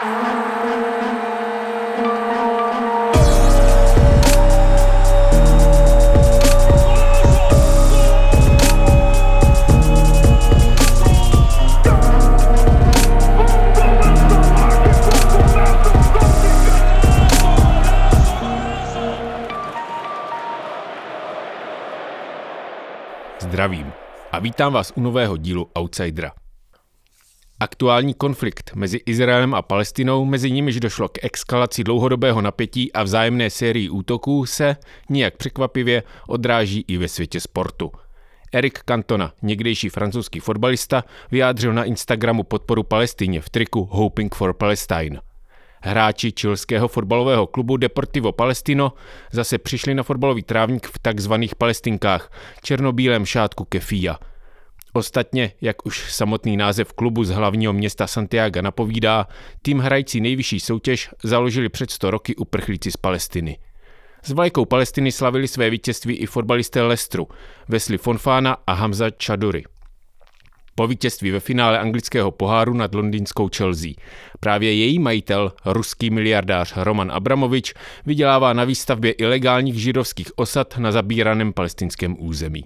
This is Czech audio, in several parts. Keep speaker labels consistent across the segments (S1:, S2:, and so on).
S1: Zdravím a vítám vás u nového dílu Outsidera. Aktuální konflikt mezi Izraelem a Palestinou, mezi nimiž došlo k eskalaci dlouhodobého napětí a vzájemné sérii útoků, se, nijak překvapivě, odráží i ve světě sportu. Eric Cantona, někdejší francouzský fotbalista, vyjádřil na Instagramu podporu Palestině v triku Hoping for Palestine. Hráči čilského fotbalového klubu Deportivo Palestino zase přišli na fotbalový trávník v takzvaných palestinkách, černobílém šátku kefía. Ostatně, jak už samotný název klubu z hlavního města Santiago napovídá, tým hrající nejvyšší soutěž založili před 100 roky uprchlíci z Palestiny. S vlajkou Palestiny slavili své vítězství i fotbalisté Lestru, Wesley Fonfana a Hamza Chadury po vítězství ve finále anglického poháru nad londýnskou Chelsea. Právě její majitel, ruský miliardář Roman Abramovič, vydělává na výstavbě ilegálních židovských osad na zabíraném palestinském území.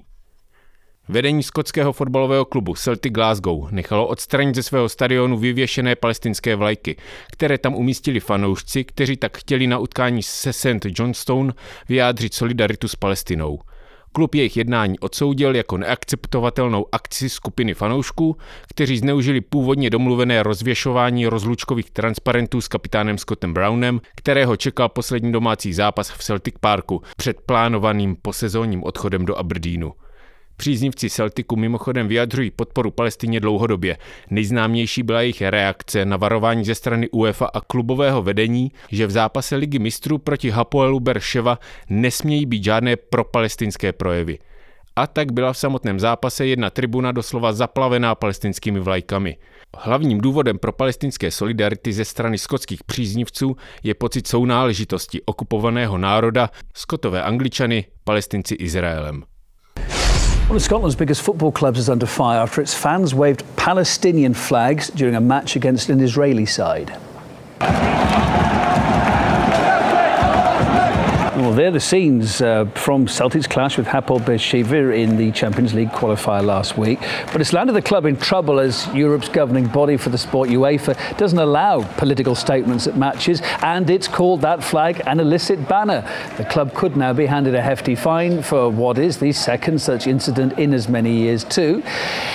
S1: Vedení skotského fotbalového klubu Celtic Glasgow nechalo odstranit ze svého stadionu vyvěšené palestinské vlajky, které tam umístili fanoušci, kteří tak chtěli na utkání se St. Johnstone vyjádřit solidaritu s Palestinou – Klub jejich jednání odsoudil jako neakceptovatelnou akci skupiny fanoušků, kteří zneužili původně domluvené rozvěšování rozlučkových transparentů s kapitánem Scottem Brownem, kterého čekal poslední domácí zápas v Celtic Parku před plánovaným posezónním odchodem do Aberdeenu. Příznivci Celticu mimochodem vyjadřují podporu Palestině dlouhodobě. Nejznámější byla jejich reakce na varování ze strany UEFA a klubového vedení, že v zápase ligy mistrů proti Hapoelu Berševa nesmějí být žádné propalestinské projevy. A tak byla v samotném zápase jedna tribuna doslova zaplavená palestinskými vlajkami. Hlavním důvodem pro palestinské solidarity ze strany skotských příznivců je pocit sounáležitosti okupovaného národa, skotové angličany, palestinci Izraelem.
S2: One of Scotland's biggest football clubs is under fire after its fans waved Palestinian flags during a match against an Israeli side. Well, they're the scenes uh, from Celtic's clash with Hapoel Beersheva in the Champions League qualifier last week. But it's landed the club in trouble as Europe's governing body for the sport, UEFA, doesn't allow political statements at matches, and it's called that flag an illicit banner. The club could now be handed a hefty fine for what is the second such incident in as many years, too.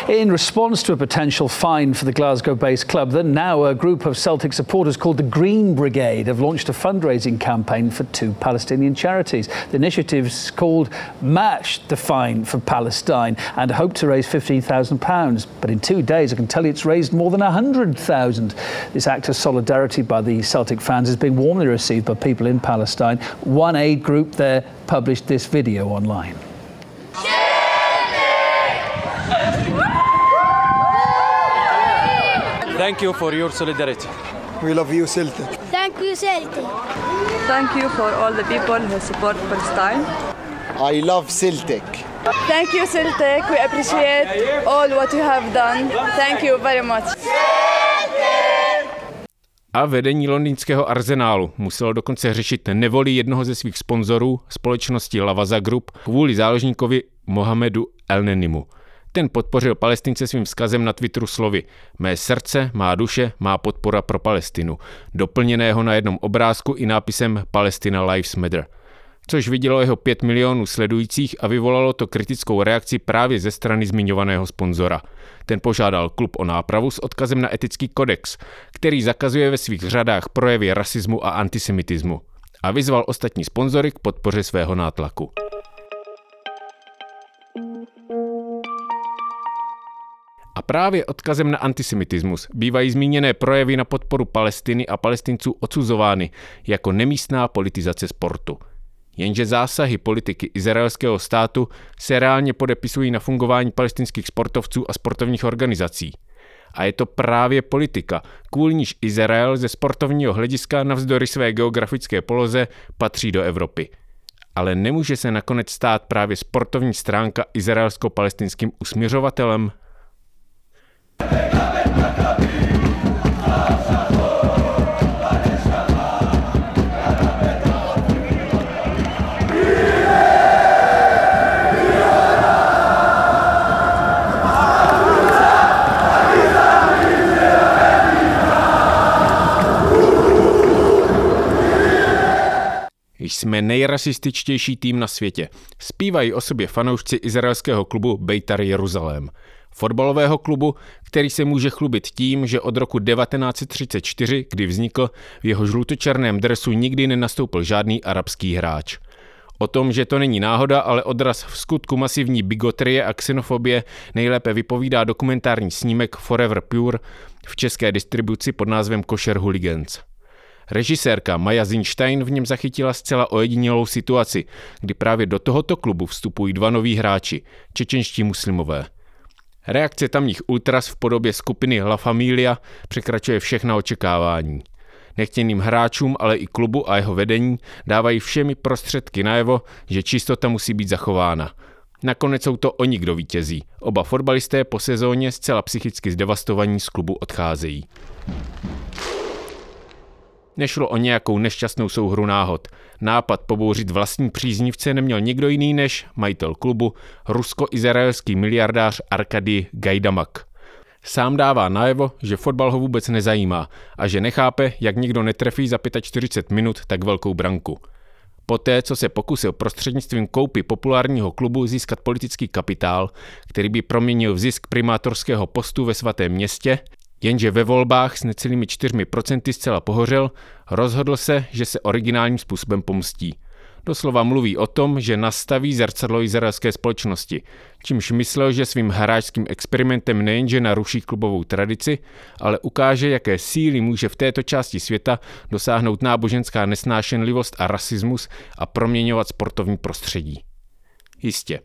S2: In response to a potential fine for the Glasgow-based club, then now a group of Celtic supporters called the Green Brigade have launched a fundraising campaign for two Palestinian charities. The initiative's called Match the Fine for Palestine and hope to raise £15,000. But in two days, I can tell you it's raised more than £100,000. This act of solidarity by the Celtic fans has been warmly received by people in Palestine. One aid group there published this video online.
S3: Thank you for your solidarity.
S4: We love you, Celtic.
S5: Thank you, Celtic.
S6: Thank you for all the people who support Palestine.
S4: I love Celtic.
S6: Thank you, Celtic. We appreciate all what you have done. Thank you very much.
S1: A vedení londýnského arzenálu muselo dokonce řešit nevoli jednoho ze svých sponzorů, společnosti Lavaza Group, kvůli záložníkovi Mohamedu Elnenimu – ten podpořil Palestince svým vzkazem na Twitteru slovy Mé srdce, má duše, má podpora pro Palestinu, doplněného na jednom obrázku i nápisem Palestina Lives Matter což vidělo jeho 5 milionů sledujících a vyvolalo to kritickou reakci právě ze strany zmiňovaného sponzora. Ten požádal klub o nápravu s odkazem na etický kodex, který zakazuje ve svých řadách projevy rasismu a antisemitismu a vyzval ostatní sponzory k podpoře svého nátlaku. A právě odkazem na antisemitismus bývají zmíněné projevy na podporu Palestiny a palestinců odsuzovány jako nemístná politizace sportu. Jenže zásahy politiky izraelského státu se reálně podepisují na fungování palestinských sportovců a sportovních organizací. A je to právě politika, kvůli níž Izrael ze sportovního hlediska navzdory své geografické poloze patří do Evropy. Ale nemůže se nakonec stát právě sportovní stránka izraelsko-palestinským usměřovatelem? Jsme nejrasističtější tým na světě. Spívají o sobě fanoušci izraelského klubu Beitar Jeruzalém. Fotbalového klubu, který se může chlubit tím, že od roku 1934, kdy vznikl, v jeho žlutočerném dresu nikdy nenastoupil žádný arabský hráč. O tom, že to není náhoda, ale odraz v skutku masivní bigotrie a xenofobie nejlépe vypovídá dokumentární snímek Forever Pure v české distribuci pod názvem Kosher Hooligans. Režisérka Maja Zinstein v něm zachytila zcela ojedinělou situaci, kdy právě do tohoto klubu vstupují dva noví hráči, čečenští muslimové. Reakce tamních ultras v podobě skupiny La Familia překračuje všechna očekávání. Nechtěným hráčům, ale i klubu a jeho vedení dávají všemi prostředky najevo, že čistota musí být zachována. Nakonec jsou to oni, kdo vítězí. Oba fotbalisté po sezóně zcela psychicky zdevastovaní z klubu odcházejí. Nešlo o nějakou nešťastnou souhru náhod. Nápad pobouřit vlastní příznivce neměl nikdo jiný než majitel klubu, rusko-izraelský miliardář Arkady Gajdamak. Sám dává najevo, že fotbal ho vůbec nezajímá a že nechápe, jak nikdo netrefí za 45 minut tak velkou branku. Poté, co se pokusil prostřednictvím koupy populárního klubu získat politický kapitál, který by proměnil v zisk primátorského postu ve svatém městě, jenže ve volbách s necelými 4% zcela pohořel, rozhodl se, že se originálním způsobem pomstí – Doslova mluví o tom, že nastaví zrcadlo izraelské společnosti, čímž myslel, že svým hráčským experimentem nejenže naruší klubovou tradici, ale ukáže, jaké síly může v této části světa dosáhnout náboženská nesnášenlivost a rasismus a proměňovat sportovní prostředí. Jistě,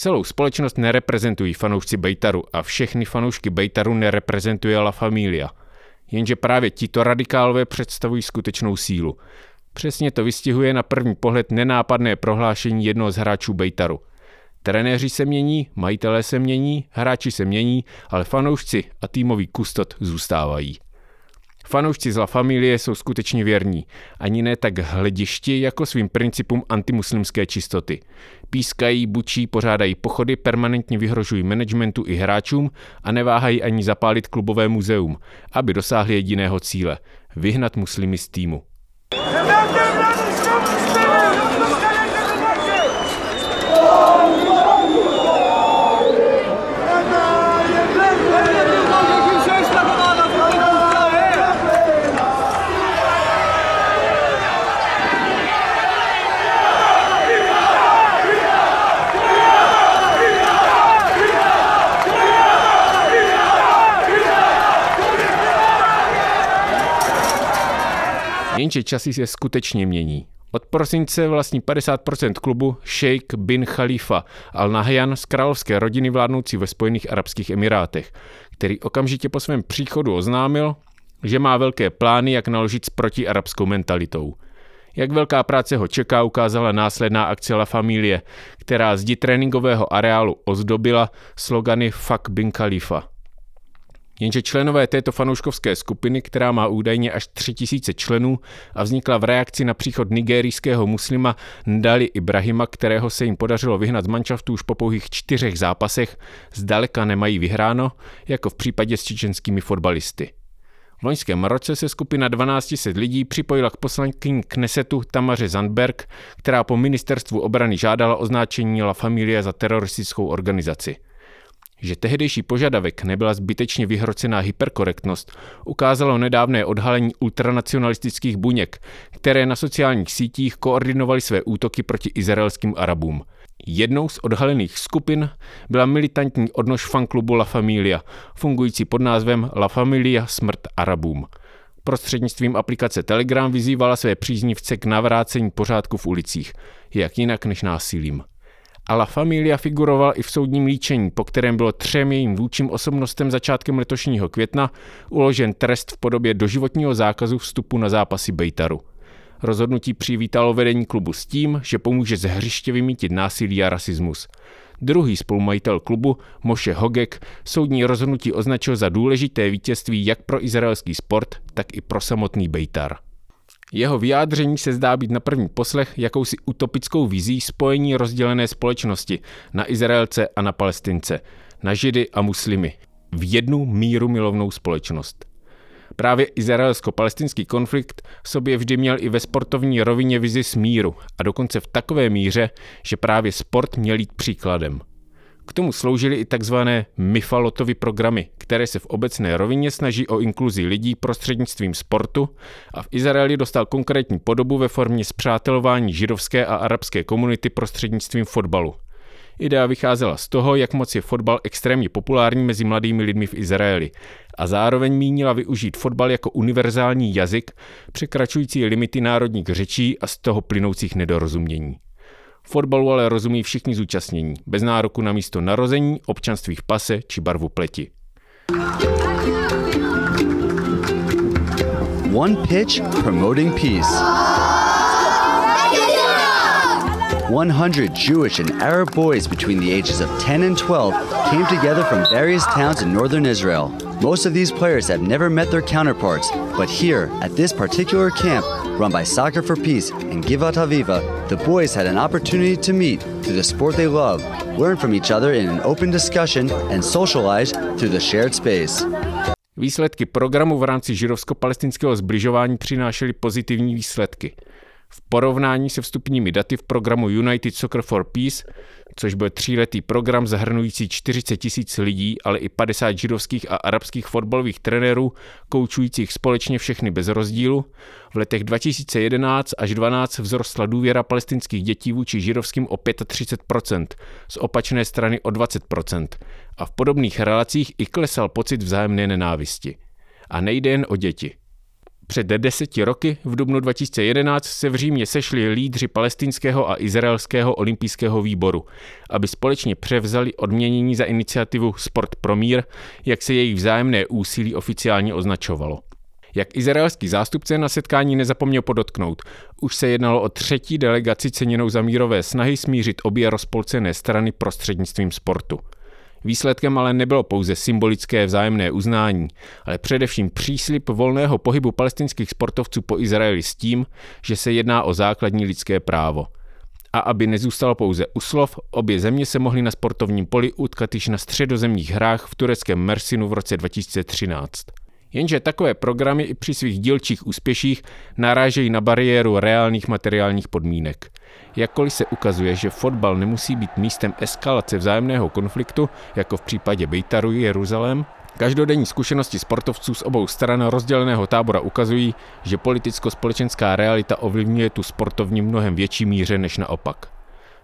S1: celou společnost nereprezentují fanoušci Bejtaru a všechny fanoušky Bejtaru nereprezentuje La Familia. Jenže právě tito radikálové představují skutečnou sílu – Přesně to vystihuje na první pohled nenápadné prohlášení jednoho z hráčů Bejtaru. Trenéři se mění, majitelé se mění, hráči se mění, ale fanoušci a týmový kustot zůstávají. Fanoušci z La Familie jsou skutečně věrní, ani ne tak hledišti jako svým principům antimuslimské čistoty. Pískají, bučí, pořádají pochody, permanentně vyhrožují managementu i hráčům a neváhají ani zapálit klubové muzeum, aby dosáhli jediného cíle – vyhnat muslimy z týmu. Jenže časy se skutečně mění. Od prosince vlastní 50% klubu Sheikh bin Khalifa Al Nahyan z královské rodiny vládnoucí ve Spojených Arabských Emirátech, který okamžitě po svém příchodu oznámil, že má velké plány, jak naložit s protiarabskou mentalitou. Jak velká práce ho čeká, ukázala následná akce La Familie, která zdi tréninkového areálu ozdobila slogany Fuck bin Khalifa. Jenže členové této fanouškovské skupiny, která má údajně až 3000 členů a vznikla v reakci na příchod nigerijského muslima Ndali Ibrahima, kterého se jim podařilo vyhnat z manšaftu už po pouhých čtyřech zápasech, zdaleka nemají vyhráno, jako v případě s čečenskými fotbalisty. V loňském roce se skupina 1200 lidí připojila k poslankyni Knesetu Tamaře Zandberg, která po ministerstvu obrany žádala označení La Familia za teroristickou organizaci – že tehdejší požadavek nebyla zbytečně vyhrocená hyperkorektnost, ukázalo nedávné odhalení ultranacionalistických buněk, které na sociálních sítích koordinovaly své útoky proti izraelským Arabům. Jednou z odhalených skupin byla militantní odnož fanklubu La Familia, fungující pod názvem La Familia smrt Arabům. Prostřednictvím aplikace Telegram vyzývala své příznivce k navrácení pořádku v ulicích, jak jinak než násilím a La Familia figuroval i v soudním líčení, po kterém bylo třem jejím vůčím osobnostem začátkem letošního května uložen trest v podobě doživotního zákazu vstupu na zápasy Bejtaru. Rozhodnutí přivítalo vedení klubu s tím, že pomůže z hřiště vymítit násilí a rasismus. Druhý spolumajitel klubu, Moše Hogek, soudní rozhodnutí označil za důležité vítězství jak pro izraelský sport, tak i pro samotný Bejtar. Jeho vyjádření se zdá být na první poslech jakousi utopickou vizí spojení rozdělené společnosti na Izraelce a na Palestince, na Židy a muslimy v jednu míru milovnou společnost. Právě izraelsko-palestinský konflikt v sobě vždy měl i ve sportovní rovině vizi smíru a dokonce v takové míře, že právě sport měl jít příkladem. K tomu sloužily i tzv. Mifalotovy programy, které se v obecné rovině snaží o inkluzi lidí prostřednictvím sportu a v Izraeli dostal konkrétní podobu ve formě zpřátelování židovské a arabské komunity prostřednictvím fotbalu. Idea vycházela z toho, jak moc je fotbal extrémně populární mezi mladými lidmi v Izraeli a zároveň mínila využít fotbal jako univerzální jazyk, překračující limity národních řečí a z toho plynoucích nedorozumění. Fotbalu ale rozumí všichni zúčastnění, bez nároku na místo narození, občanství v pase či barvu pleti.
S5: One pitch promoting peace. 100 Jewish and Arab boys between the ages of 10 and 12 came together from various towns in northern Israel. Most of these players have never met their counterparts, but here, at this particular camp, run by Soccer for Peace and Givat Aviva, the boys had an opportunity to meet through the sport they love, learn from each other in an open discussion, and socialize through the shared space.
S1: Výsledky programu v rámci židovsko-palestinského zbližování přinášely pozitivní výsledky. V porovnání se vstupními daty v programu United Soccer for Peace což byl tříletý program zahrnující 40 tisíc lidí, ale i 50 židovských a arabských fotbalových trenérů, koučujících společně všechny bez rozdílu. V letech 2011 až 12 vzrostla důvěra palestinských dětí vůči židovským o 35%, z opačné strany o 20%. A v podobných relacích i klesal pocit vzájemné nenávisti. A nejde jen o děti. Před deseti roky, v dubnu 2011, se v Římě sešli lídři palestinského a izraelského olympijského výboru, aby společně převzali odměnění za iniciativu Sport pro mír, jak se jejich vzájemné úsilí oficiálně označovalo. Jak izraelský zástupce na setkání nezapomněl podotknout, už se jednalo o třetí delegaci ceněnou za mírové snahy smířit obě rozpolcené strany prostřednictvím sportu. Výsledkem ale nebylo pouze symbolické vzájemné uznání, ale především příslip volného pohybu palestinských sportovců po Izraeli s tím, že se jedná o základní lidské právo. A aby nezůstalo pouze u slov, obě země se mohly na sportovním poli utkat již na středozemních hrách v tureckém Mersinu v roce 2013. Jenže takové programy i při svých dílčích úspěších narážejí na bariéru reálných materiálních podmínek. Jakkoliv se ukazuje, že fotbal nemusí být místem eskalace vzájemného konfliktu, jako v případě Bejtaru Jeruzalém, Každodenní zkušenosti sportovců z obou stran rozděleného tábora ukazují, že politicko-společenská realita ovlivňuje tu sportovní mnohem větší míře než naopak.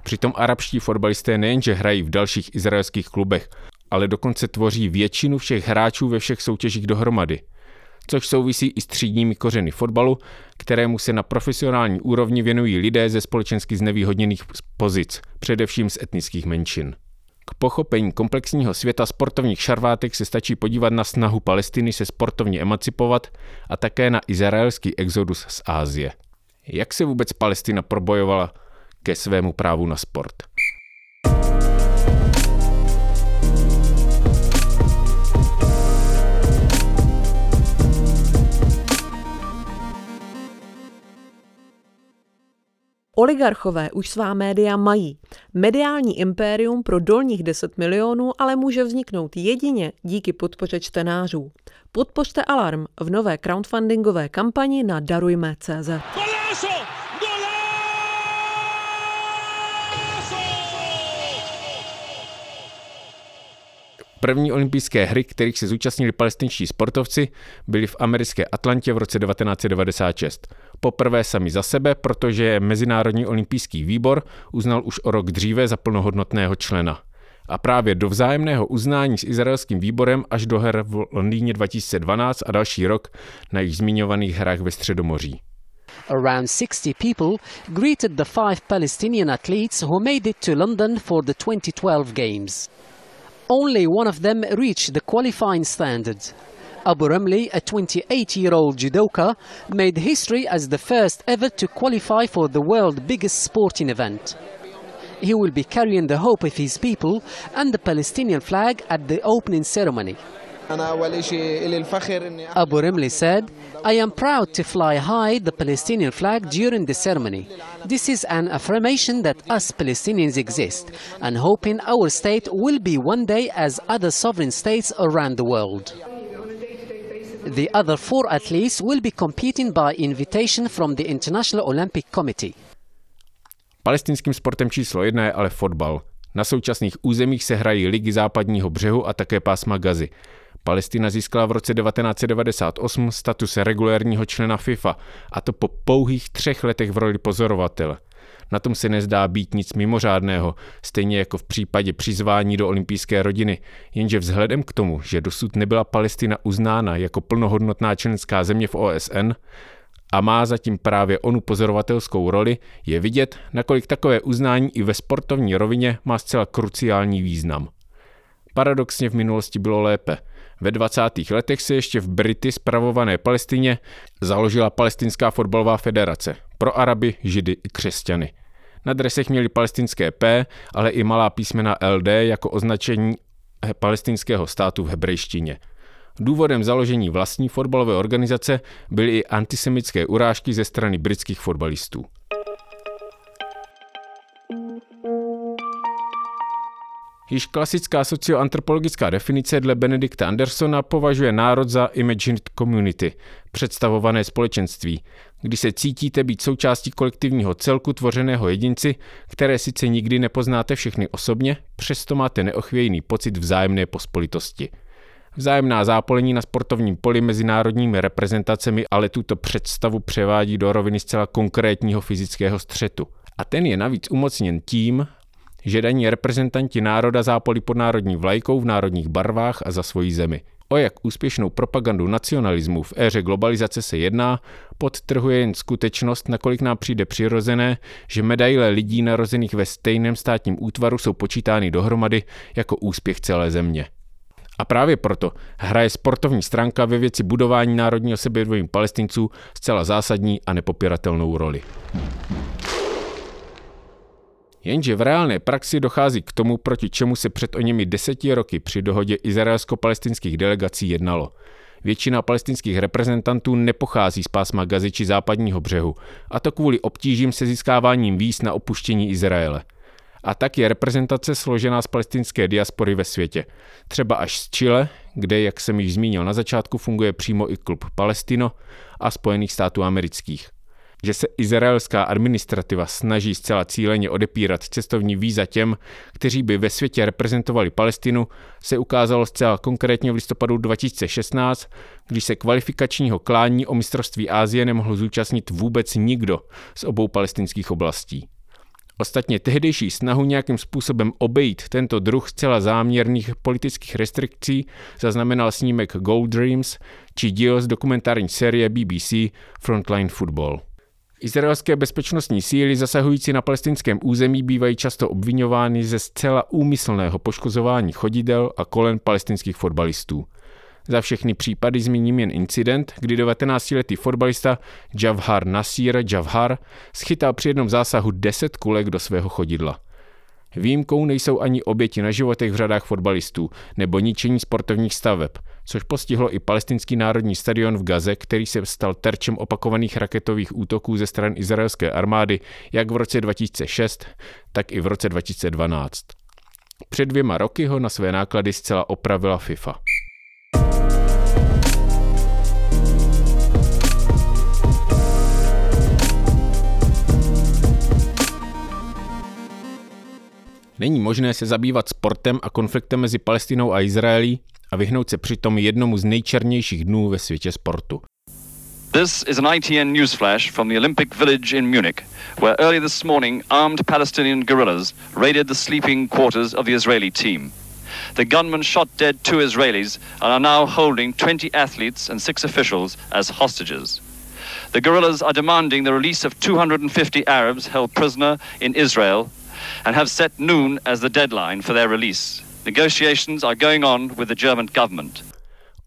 S1: Přitom arabští fotbalisté nejenže hrají v dalších izraelských klubech, ale dokonce tvoří většinu všech hráčů ve všech soutěžích dohromady. Což souvisí i s třídními kořeny fotbalu, kterému se na profesionální úrovni věnují lidé ze společensky znevýhodněných pozic, především z etnických menšin. K pochopení komplexního světa sportovních šarvátek se stačí podívat na snahu Palestiny se sportovně emancipovat a také na izraelský exodus z Ázie. Jak se vůbec Palestina probojovala ke svému právu na sport?
S7: Oligarchové už svá média mají. Mediální impérium pro dolních 10 milionů ale může vzniknout jedině díky podpoře čtenářů. Podpořte Alarm v nové crowdfundingové kampani na darujme.cz.
S1: První olympijské hry, kterých se zúčastnili palestinští sportovci, byly v americké Atlantě v roce 1996. Poprvé sami za sebe, protože Mezinárodní olympijský výbor uznal už o rok dříve za plnohodnotného člena. A právě do vzájemného uznání s izraelským výborem až do her v Londýně 2012 a další rok na již zmiňovaných hrách ve Středomoří.
S8: Around 60 people greeted the five Palestinian athletes who made it to London for the 2012 Games. Only one of them reached the qualifying standard. Abu Ramli, a 28-year-old judoka, made history as the first ever to qualify for the world's biggest sporting event. He will be carrying the hope of his people and the Palestinian flag at the opening ceremony. Abu Rimli said, I am proud to fly high the Palestinian flag during the ceremony. This is an affirmation that us Palestinians exist and hoping our state will be one day as other sovereign states around the world. The other four athletes will be competing by invitation from the International Olympic Committee.
S1: Palestinským sportem číslo jedna je ale fotbal. Na současných územích se hrají ligy západního břehu a také pásma Gazy. Palestina získala v roce 1998 status regulérního člena FIFA, a to po pouhých třech letech v roli pozorovatele. Na tom se nezdá být nic mimořádného, stejně jako v případě přizvání do olympijské rodiny, jenže vzhledem k tomu, že dosud nebyla Palestina uznána jako plnohodnotná členská země v OSN a má zatím právě onu pozorovatelskou roli, je vidět, nakolik takové uznání i ve sportovní rovině má zcela kruciální význam. Paradoxně v minulosti bylo lépe. Ve 20. letech se ještě v Brity spravované Palestině založila Palestinská fotbalová federace pro Araby, Židy i křesťany. Na dresech měli palestinské P, ale i malá písmena LD jako označení palestinského státu v hebrejštině. Důvodem založení vlastní fotbalové organizace byly i antisemické urážky ze strany britských fotbalistů. Již klasická socioantropologická definice dle Benedikta Andersona považuje národ za imagined community, představované společenství, kdy se cítíte být součástí kolektivního celku tvořeného jedinci, které sice nikdy nepoznáte všechny osobně, přesto máte neochvějný pocit vzájemné pospolitosti. Vzájemná zápolení na sportovním poli mezinárodními reprezentacemi ale tuto představu převádí do roviny zcela konkrétního fyzického střetu. A ten je navíc umocněn tím, že daní reprezentanti národa zápolí pod národní vlajkou v národních barvách a za svoji zemi. O jak úspěšnou propagandu nacionalismu v éře globalizace se jedná, podtrhuje jen skutečnost, nakolik nám přijde přirozené, že medaile lidí narozených ve stejném státním útvaru jsou počítány dohromady jako úspěch celé země. A právě proto hraje sportovní stránka ve věci budování národního sebevědomí palestinců zcela zásadní a nepopiratelnou roli. Jenže v reálné praxi dochází k tomu, proti čemu se před o němi deseti roky při dohodě izraelsko-palestinských delegací jednalo. Většina palestinských reprezentantů nepochází z pásma Gazy či západního břehu, a to kvůli obtížím se získáváním víz na opuštění Izraele. A tak je reprezentace složená z palestinské diaspory ve světě. Třeba až z Chile, kde, jak jsem již zmínil na začátku, funguje přímo i klub Palestino a Spojených států amerických že se izraelská administrativa snaží zcela cíleně odepírat cestovní víza těm, kteří by ve světě reprezentovali Palestinu, se ukázalo zcela konkrétně v listopadu 2016, když se kvalifikačního klání o mistrovství Ázie nemohl zúčastnit vůbec nikdo z obou palestinských oblastí. Ostatně tehdejší snahu nějakým způsobem obejít tento druh zcela záměrných politických restrikcí zaznamenal snímek Gold Dreams či díl z dokumentární série BBC Frontline Football. Izraelské bezpečnostní síly zasahující na palestinském území bývají často obvinovány ze zcela úmyslného poškozování chodidel a kolen palestinských fotbalistů. Za všechny případy zmíním jen incident, kdy 19-letý fotbalista Javhar Nasir Javhar schytal při jednom zásahu 10 kulek do svého chodidla. Výjimkou nejsou ani oběti na životech v řadách fotbalistů nebo ničení sportovních staveb, což postihlo i palestinský národní stadion v Gaze, který se stal terčem opakovaných raketových útoků ze stran izraelské armády jak v roce 2006, tak i v roce 2012. Před dvěma roky ho na své náklady zcela opravila FIFA. Není možné se zabývat sportem a konfliktem mezi Palestinou a Izraelí a vyhnout se přitom jednomu z nejčernějších dnů ve světě sportu.
S9: This is an ITN news flash from the Olympic Village in Munich, where early this morning armed Palestinian guerrillas raided the sleeping quarters of the Israeli team. The gunmen shot dead two Israelis and are now holding 20 athletes and six officials as hostages. The guerrillas are demanding the release of 250 Arabs held prisoner in Israel and have set noon as the deadline for their release. Negotiations are going on with the German government.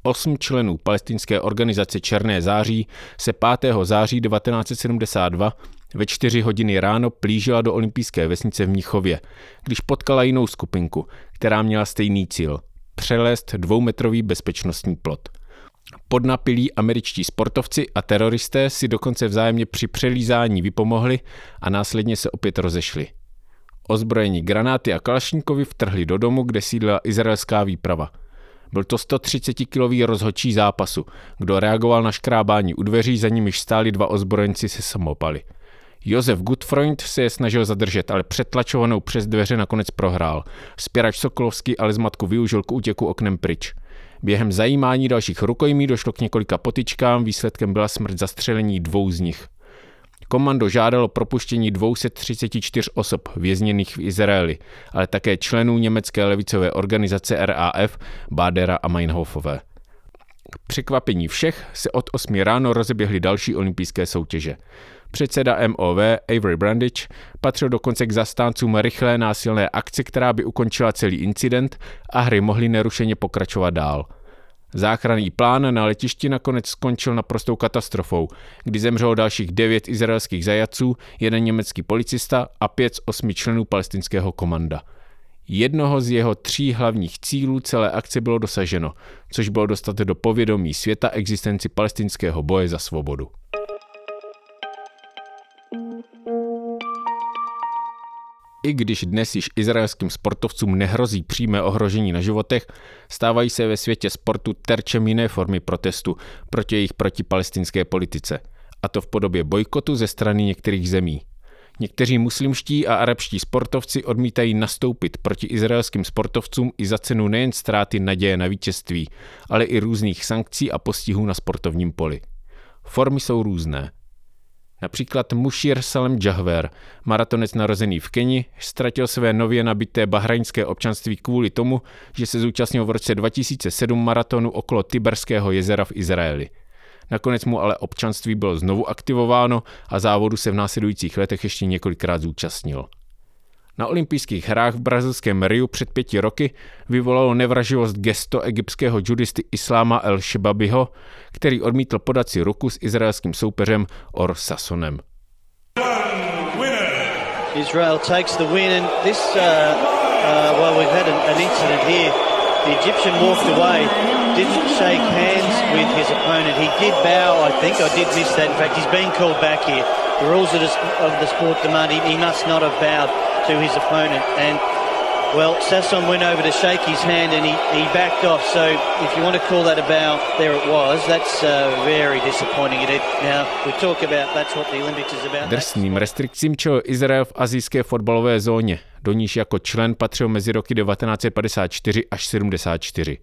S1: Osm členů palestinské organizace Černé září se 5. září 1972 ve 4 hodiny ráno plížila do olympijské vesnice v Mnichově, když potkala jinou skupinku, která měla stejný cíl – přelézt dvoumetrový bezpečnostní plot. Podnapilí američtí sportovci a teroristé si dokonce vzájemně při přelízání vypomohli a následně se opět rozešli. Ozbrojení granáty a kalašníkovi vtrhli do domu, kde sídlila izraelská výprava. Byl to 130-kilový rozhodčí zápasu, kdo reagoval na škrábání u dveří, za nimiž stáli dva ozbrojenci se samopaly. Josef Gutfreund se je snažil zadržet, ale přetlačovanou přes dveře nakonec prohrál. Spěrač Sokolovský ale zmatku využil k útěku oknem pryč. Během zajímání dalších rukojmí došlo k několika potičkám, výsledkem byla smrt zastřelení dvou z nich. Komando žádalo propuštění 234 osob vězněných v Izraeli, ale také členů německé levicové organizace RAF, Bádera a Meinhofové. K překvapení všech se od 8 ráno rozeběhly další olympijské soutěže. Předseda MOV Avery Brandage patřil dokonce k zastáncům rychlé násilné akce, která by ukončila celý incident a hry mohly nerušeně pokračovat dál – Záchranný plán na letišti nakonec skončil naprostou katastrofou, kdy zemřelo dalších devět izraelských zajaců, jeden německý policista a pět z osmi členů palestinského komanda. Jednoho z jeho tří hlavních cílů celé akce bylo dosaženo, což bylo dostat do povědomí světa existenci palestinského boje za svobodu. I když dnes již izraelským sportovcům nehrozí přímé ohrožení na životech, stávají se ve světě sportu terčem jiné formy protestu proti jejich protipalestinské politice. A to v podobě bojkotu ze strany některých zemí. Někteří muslimští a arabští sportovci odmítají nastoupit proti izraelským sportovcům i za cenu nejen ztráty naděje na vítězství, ale i různých sankcí a postihů na sportovním poli. Formy jsou různé. Například Mushir Salem Jahver, maratonec narozený v Keni, ztratil své nově nabité bahrajnské občanství kvůli tomu, že se zúčastnil v roce 2007 maratonu okolo Tiberského jezera v Izraeli. Nakonec mu ale občanství bylo znovu aktivováno a závodu se v následujících letech ještě několikrát zúčastnil. Na olympijských hrách v brazilském Riu před pěti roky vyvolalo nevraživost gesto egyptského judisty Isláma el Shebabiho, který odmítl podat si ruku s izraelským soupeřem Or Sasonem. Israel takes the win and this, uh, uh, well we've had an, an incident here. The Egyptian walked away, didn't shake hands with his opponent. He did bow, I think. I did miss that. In fact, he's called back here. The rules of the sport demand he, he must not have bowed to his opponent. And well, Sasson went over to shake his hand and he, he backed off. So if you want to call that a bow, there it was. That's uh, very disappointing. It, now, we talk about that's what the Olympics is about. Drsným restrikcím čel Izrael v azijské fotbalové zóně, do níž jako člen patřil mezi roky 1954 až 74.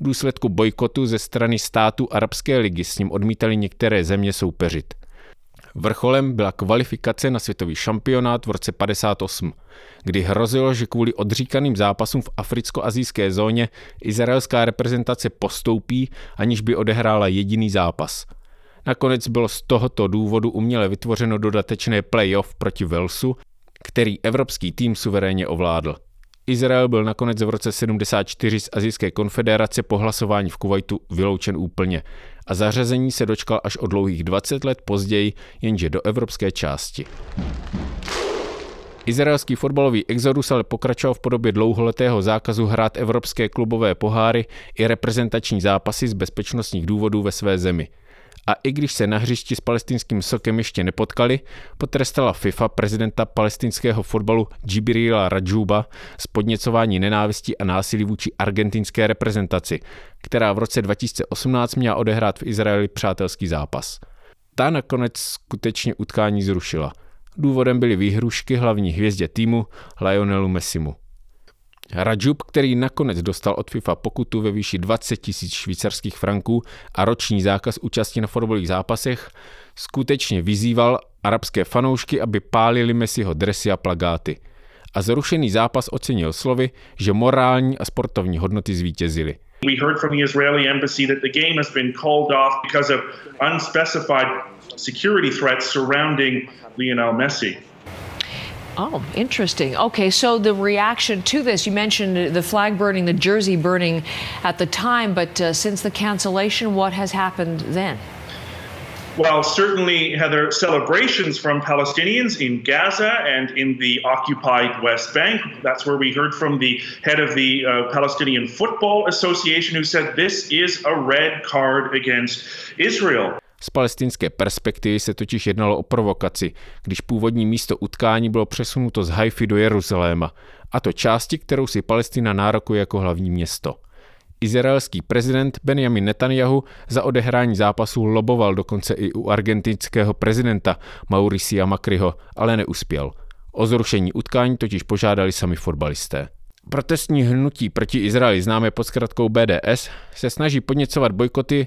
S1: V důsledku bojkotu ze strany států Arabské ligy s ním odmítali některé země soupeřit. Vrcholem byla kvalifikace na světový šampionát v roce 58, kdy hrozilo, že kvůli odříkaným zápasům v africko-azijské zóně izraelská reprezentace postoupí, aniž by odehrála jediný zápas. Nakonec bylo z tohoto důvodu uměle vytvořeno dodatečné playoff proti Walesu, který evropský tým suverénně ovládl. Izrael byl nakonec v roce 74 z Azijské konfederace po hlasování v Kuwaitu vyloučen úplně a zařazení se dočkal až o dlouhých 20 let později, jenže do evropské části. Izraelský fotbalový exodus ale pokračoval v podobě dlouholetého zákazu hrát evropské klubové poháry i reprezentační zápasy z bezpečnostních důvodů ve své zemi – a i když se na hřišti s palestinským sokem ještě nepotkali, potrestala FIFA prezidenta palestinského fotbalu Džibrila Rajuba z podněcování nenávistí a násilí vůči argentinské reprezentaci, která v roce 2018 měla odehrát v Izraeli přátelský zápas. Ta nakonec skutečně utkání zrušila. Důvodem byly výhrušky hlavní hvězdě týmu Lionelu Messimu. Rajub, který nakonec dostal od FIFA pokutu ve výši 20 tisíc švýcarských franků a roční zákaz účasti na fotbalových zápasech, skutečně vyzýval arabské fanoušky, aby pálili Messiho dresy a plagáty. A zrušený zápas ocenil slovy, že morální a sportovní hodnoty zvítězily. We heard from the Israeli embassy that the game has been called off because of unspecified security threats surrounding Lionel Messi.
S10: Oh, interesting. Okay, so the reaction to this, you mentioned the flag burning, the jersey burning at the time, but uh, since the cancellation, what has happened then?
S11: Well, certainly, Heather, celebrations from Palestinians in Gaza and in the occupied West Bank. That's where we heard from the head of the uh, Palestinian Football Association, who said this is a red card against Israel. Z palestinské perspektivy se totiž jednalo o provokaci, když původní místo utkání bylo přesunuto z Haify do Jeruzaléma, a to části, kterou si Palestina nárokuje jako hlavní město.
S1: Izraelský prezident Benjamin Netanyahu za odehrání zápasu loboval dokonce i u argentinského prezidenta Mauricia Macriho, ale neuspěl. O zrušení utkání totiž požádali sami fotbalisté. Protestní hnutí proti Izraeli, známé pod zkratkou BDS, se snaží podněcovat bojkoty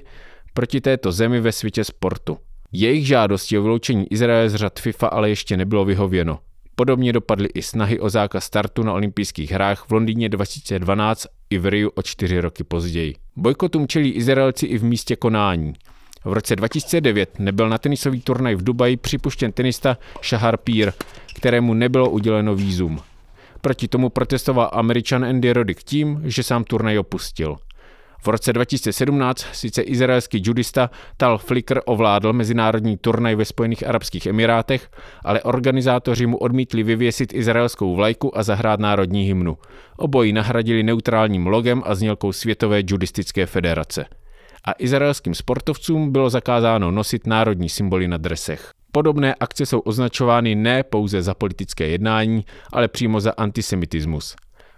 S1: proti této zemi ve světě sportu. Jejich žádosti o vyloučení Izraele z řad FIFA ale ještě nebylo vyhověno. Podobně dopadly i snahy o zákaz startu na olympijských hrách v Londýně 2012 i v Riu o čtyři roky později. Bojkotům čelí Izraelci i v místě konání. V roce 2009 nebyl na tenisový turnaj v Dubaji připuštěn tenista Shahar Peer, kterému nebylo uděleno výzum. Proti tomu protestoval američan Andy Roddick tím, že sám turnaj opustil. V roce 2017 sice izraelský judista Tal Flicker ovládl mezinárodní turnaj ve Spojených Arabských Emirátech, ale organizátoři mu odmítli vyvěsit izraelskou vlajku a zahrát národní hymnu. Obojí nahradili neutrálním logem a znělkou Světové judistické federace. A izraelským sportovcům bylo zakázáno nosit národní symboly na dresech. Podobné akce jsou označovány ne pouze za politické jednání, ale přímo za antisemitismus.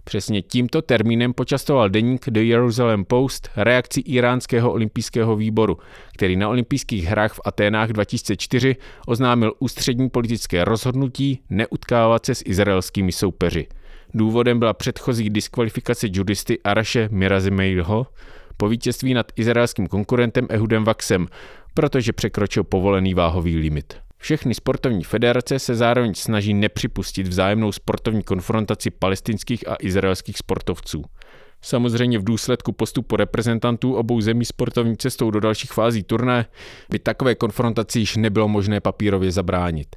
S1: Přesně tímto termínem počastoval deník The Jerusalem Post reakci iránského olympijského výboru, který na olympijských hrách v Aténách 2004 oznámil ústřední politické rozhodnutí neutkávat se s izraelskými soupeři. Důvodem byla předchozí diskvalifikace judisty Araše Mirazimejho po vítězství nad izraelským konkurentem Ehudem Vaxem, protože překročil povolený váhový limit. Všechny sportovní federace se zároveň snaží nepřipustit vzájemnou sportovní konfrontaci palestinských a izraelských sportovců. Samozřejmě v důsledku postupu reprezentantů obou zemí sportovní cestou do dalších fází turné by takové konfrontaci již nebylo možné papírově zabránit.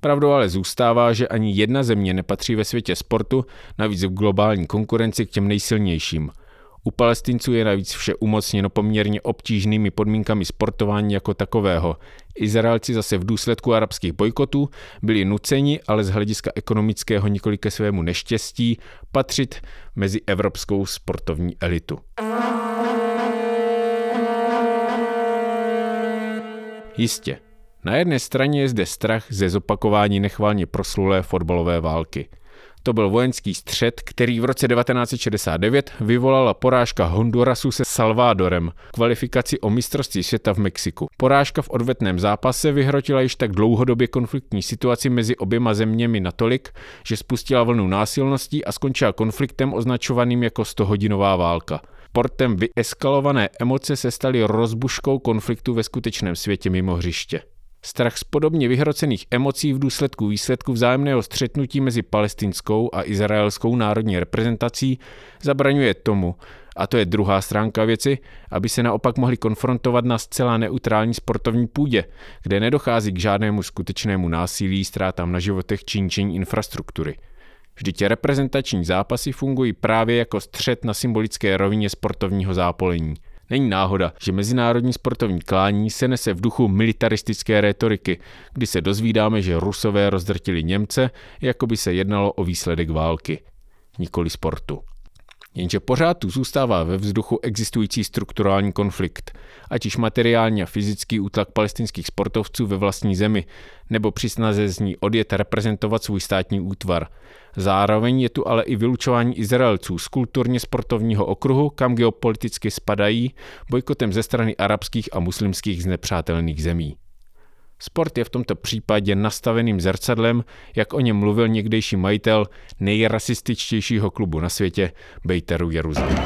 S1: Pravdou ale zůstává, že ani jedna země nepatří ve světě sportu, navíc v globální konkurenci k těm nejsilnějším – u palestinců je navíc vše umocněno poměrně obtížnými podmínkami sportování jako takového. Izraelci zase v důsledku arabských bojkotů byli nuceni, ale z hlediska ekonomického nikoli ke svému neštěstí, patřit mezi evropskou sportovní elitu. Jistě, na jedné straně je zde strach ze zopakování nechvalně proslulé fotbalové války – to byl vojenský střed, který v roce 1969 vyvolala porážka Hondurasu se Salvadorem kvalifikaci o mistrovství světa v Mexiku. Porážka v odvetném zápase vyhrotila již tak dlouhodobě konfliktní situaci mezi oběma zeměmi natolik, že spustila vlnu násilností a skončila konfliktem označovaným jako 100-hodinová válka. Portem vyeskalované emoce se staly rozbuškou konfliktu ve skutečném světě mimo hřiště. Strach z podobně vyhrocených emocí v důsledku výsledku vzájemného střetnutí mezi palestinskou a izraelskou národní reprezentací zabraňuje tomu, a to je druhá stránka věci, aby se naopak mohli konfrontovat na zcela neutrální sportovní půdě, kde nedochází k žádnému skutečnému násilí, ztrátám na životech či ničení infrastruktury. Vždyť reprezentační zápasy fungují právě jako střed na symbolické rovině sportovního zápolení – Není náhoda, že mezinárodní sportovní klání se nese v duchu militaristické rétoriky, kdy se dozvídáme, že Rusové rozdrtili Němce, jako by se jednalo o výsledek války, nikoli sportu. Jenže pořád tu zůstává ve vzduchu existující strukturální konflikt, ať již materiální a fyzický útlak palestinských sportovců ve vlastní zemi, nebo při snaze z ní odjet reprezentovat svůj státní útvar. Zároveň je tu ale i vylučování Izraelců z kulturně sportovního okruhu, kam geopoliticky spadají, bojkotem ze strany arabských a muslimských znepřátelných zemí. Sport je v tomto případě nastaveným zrcadlem, jak o něm mluvil někdejší majitel nejrasističtějšího klubu na světě, Bejteru Jeruzalém.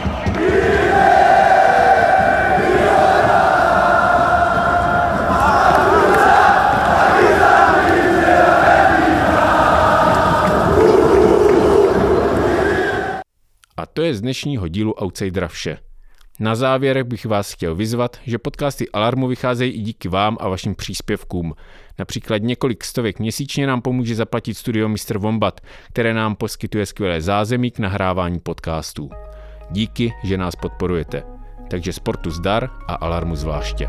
S1: A to je z dnešního dílu Outsidera vše. Na závěr bych vás chtěl vyzvat, že podcasty Alarmu vycházejí i díky vám a vašim příspěvkům. Například několik stovek měsíčně nám pomůže zaplatit studio Mr. Wombat, které nám poskytuje skvělé zázemí k nahrávání podcastů. Díky, že nás podporujete. Takže sportu zdar a alarmu zvláště.